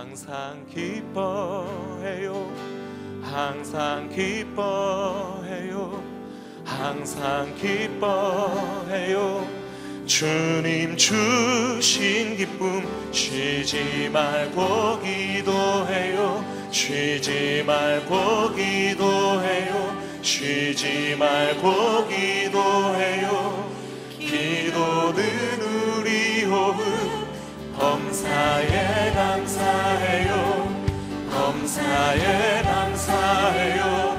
항상 기뻐해요. 항상 기뻐해요. 항상 기뻐해요. 주님 주신 기쁨 쉬지 말고 기도해요. 쉬지 말고 기도해요. 쉬지 말고 기도해요. 기도는 우리 호흡 범사에 감사해요. 범사에 감사해요.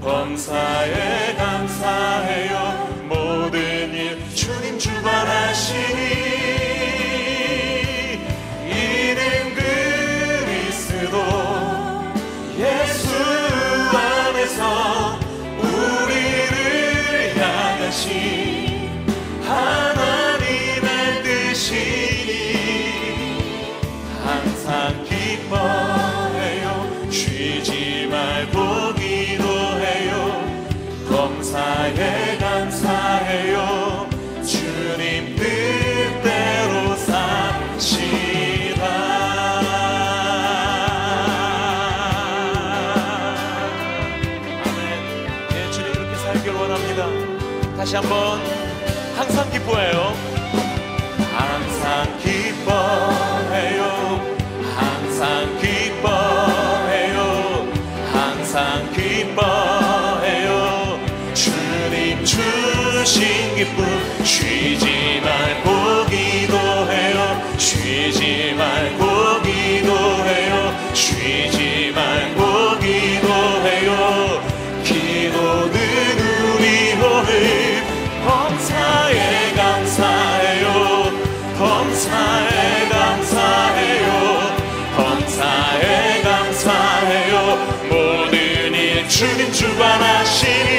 범사에 감사해요 다시 한번 항상 기뻐해요 주관하시니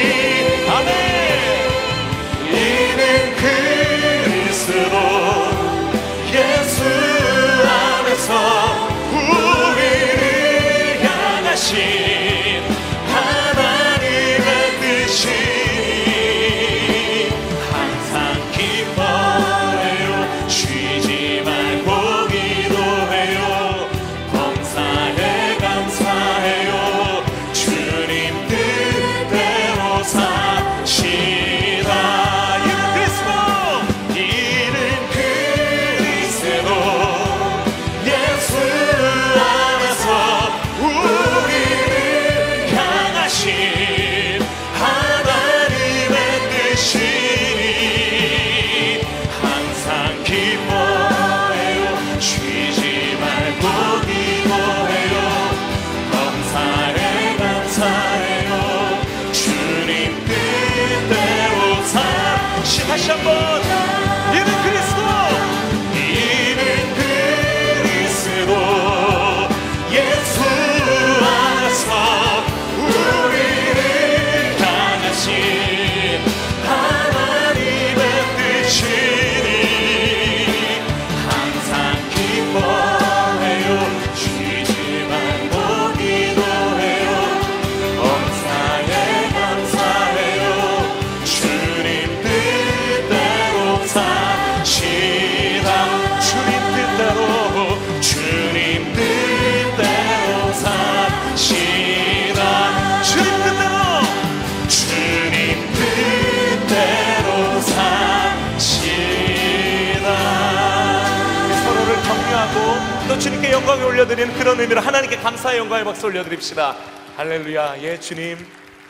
또 주님께 영광을 올려드리는 그런 의미로 하나님께 감사의 영광의 박수 올려드립시다. 할렐루야. 예 주님.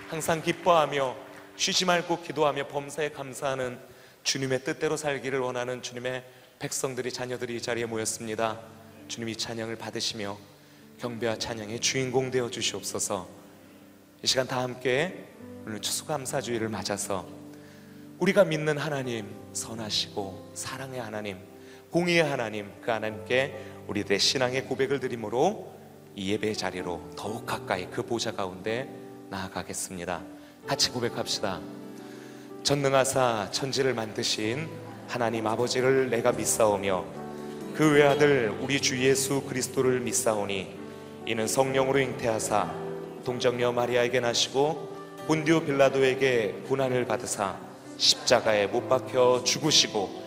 항상 기뻐하며 쉬지 말고 기도하며 범사에 감사하는 주님의 뜻대로 살기를 원하는 주님의 백성들이 자녀들이 이 자리에 모였습니다. 주님 이 찬양을 받으시며 경배와 찬양의 주인공 되어 주시옵소서. 이 시간 다 함께 오늘 추수감사주의를 맞아서 우리가 믿는 하나님 선하시고 사랑의 하나님 공의의 하나님 그 하나님께 우리들의 신앙의 고백을 드림으로 이 예배 자리로 더욱 가까이 그 보좌 가운데 나아가겠습니다. 같이 고백합시다. 전능하사 천지를 만드신 하나님 아버지를 내가 믿사오며 그 외아들 우리 주 예수 그리스도를 믿사오니 이는 성령으로 잉태하사 동정녀 마리아에게 나시고 본디오 빌라도에게 고난을 받으사 십자가에 못 박혀 죽으시고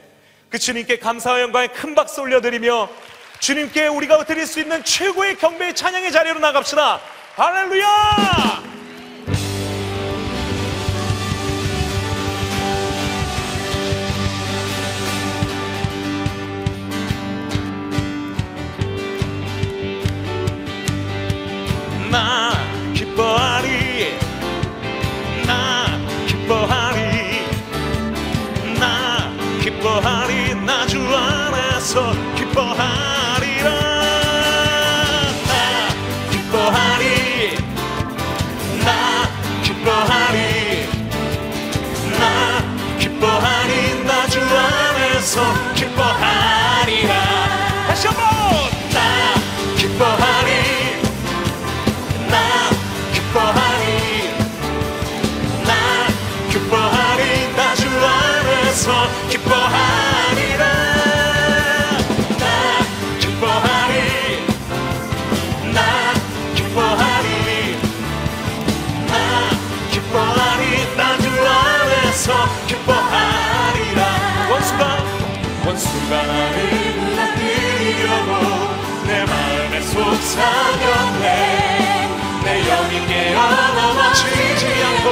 그 주님께 감사와 영광에 큰 박수 올려드리며 주님께 우리가 드릴 수 있는 최고의 경배의 찬양의 자리로 나갑시다. 할렐루야! 주께서 기뻐하리라. 나 기뻐하리. 나 기뻐하리. 나 기뻐하리. 나 주 안에서 기뻐하리라. 원수가 원수가 나를 무너뜨리려고 내 마음에 속삭였네. 내 영이 깨어나와 지지 않고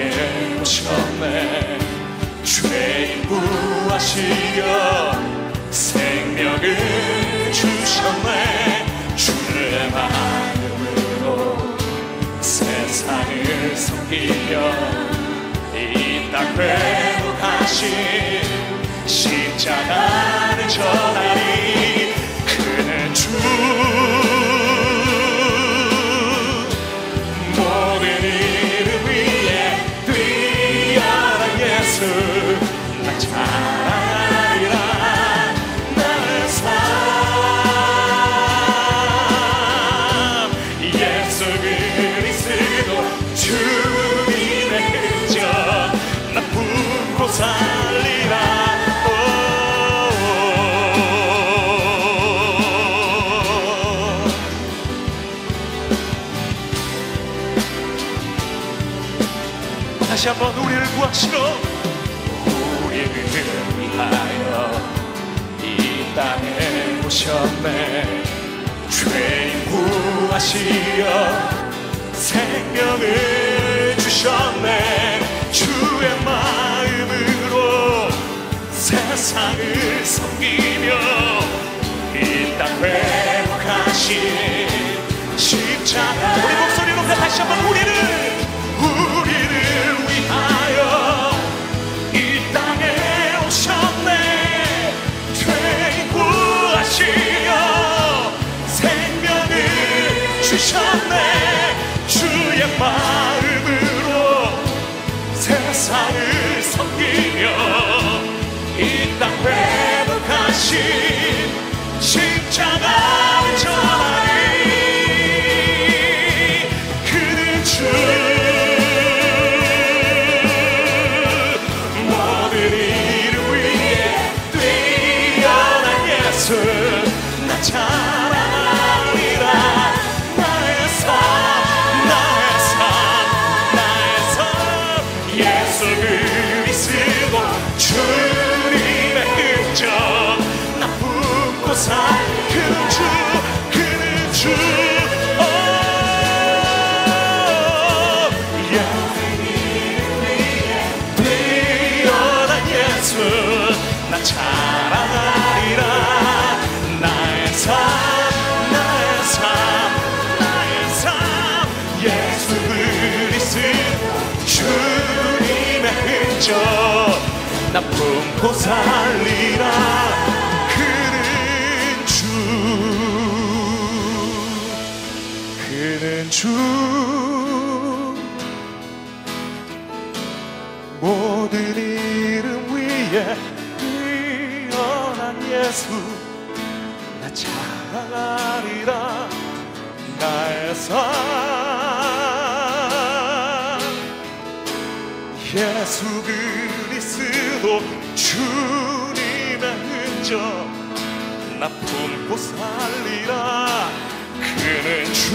이 땅에 오셨네 죄인 구하시려 생명을 주셨네. 주의 마음으로 세상을 섬기며 이땅 회복하신 십자가를 전하니 한번 우리를 구하시러 우리를 위하여 이 땅에 오셨네. 죄인 구하시려 생명을 주셨네. 주의 마음으로 세상을 섬기며 이 땅 회복하신 십자가. 우리 목소리 높여 다시 한번 우리를 주셨네. 주의 마음으로 세상을 섬기며 이 땅 회복하신 나 찬양하리라. 나의 삶 나의 삶 나의 삶. 예수 그리스도 주님의 흔적. 나 품고 살리라. 그는 주 그는 주 찬양하리라. 나의 삶. 예수 그리스도 주님의 흔적. 나 품고 살리라. 그는 주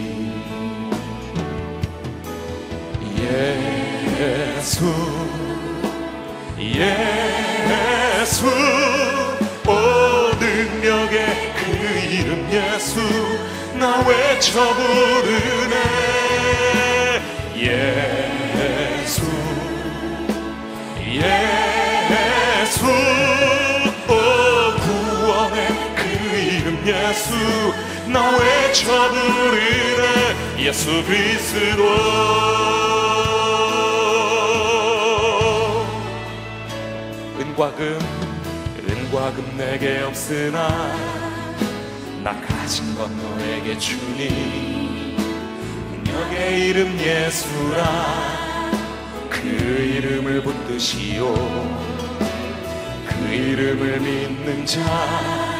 예수 예수 오 능력의 그 이름 예수 나 외쳐 부르네. 예수 예수 오 구원의 그 이름 예수 나 외쳐 부르네. 예수 그리스도 은과 금 은과 금 내게 없으나 나 가진 건 너에게 주니 능력의 이름 예수라. 그 이름을 붙드시오. 그 이름을 믿는 자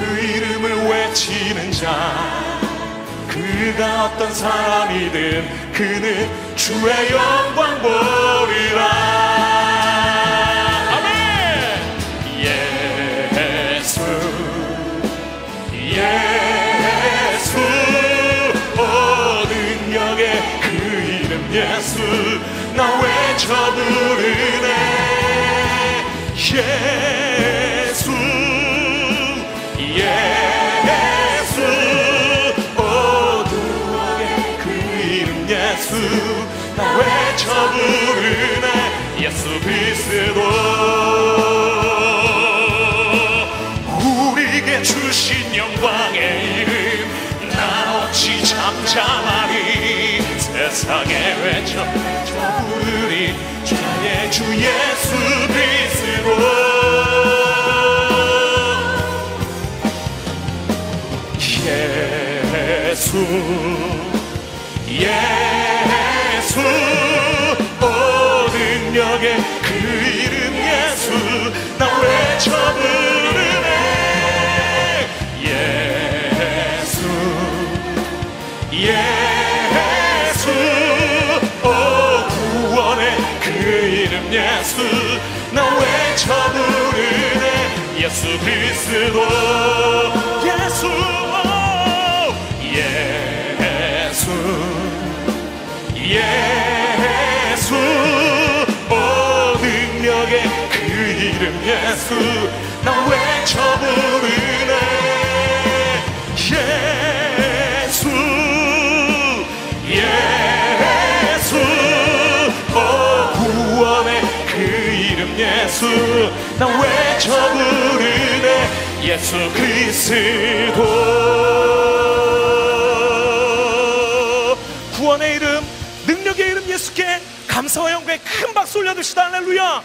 그 이름을 외치는 자 그가 어떤 사람이든 그는 주의 영광 보리라 예수 오 능력의 그 이름 예수 나 외쳐 부르네. 예수 예수 오 능력의 그 이름 예수 나 외쳐 부르네. 예수 그리스도 주신 영광의 이름 나 어찌 잠잠하리. 세상에 외쳐 저 부르리 주의 주 예수 그리스도. 예수 예수 나 외쳐 부르네 예수 그리스도. 예수 오, 예수 예수. 오 능력의 그 이름 예수 나 외쳐 부르네 나 외쳐 부르네 예수 그리스도. 구원의 이름 능력의 이름 예수께 감사와 영광의 큰 박수 올려드시다. 할렐루야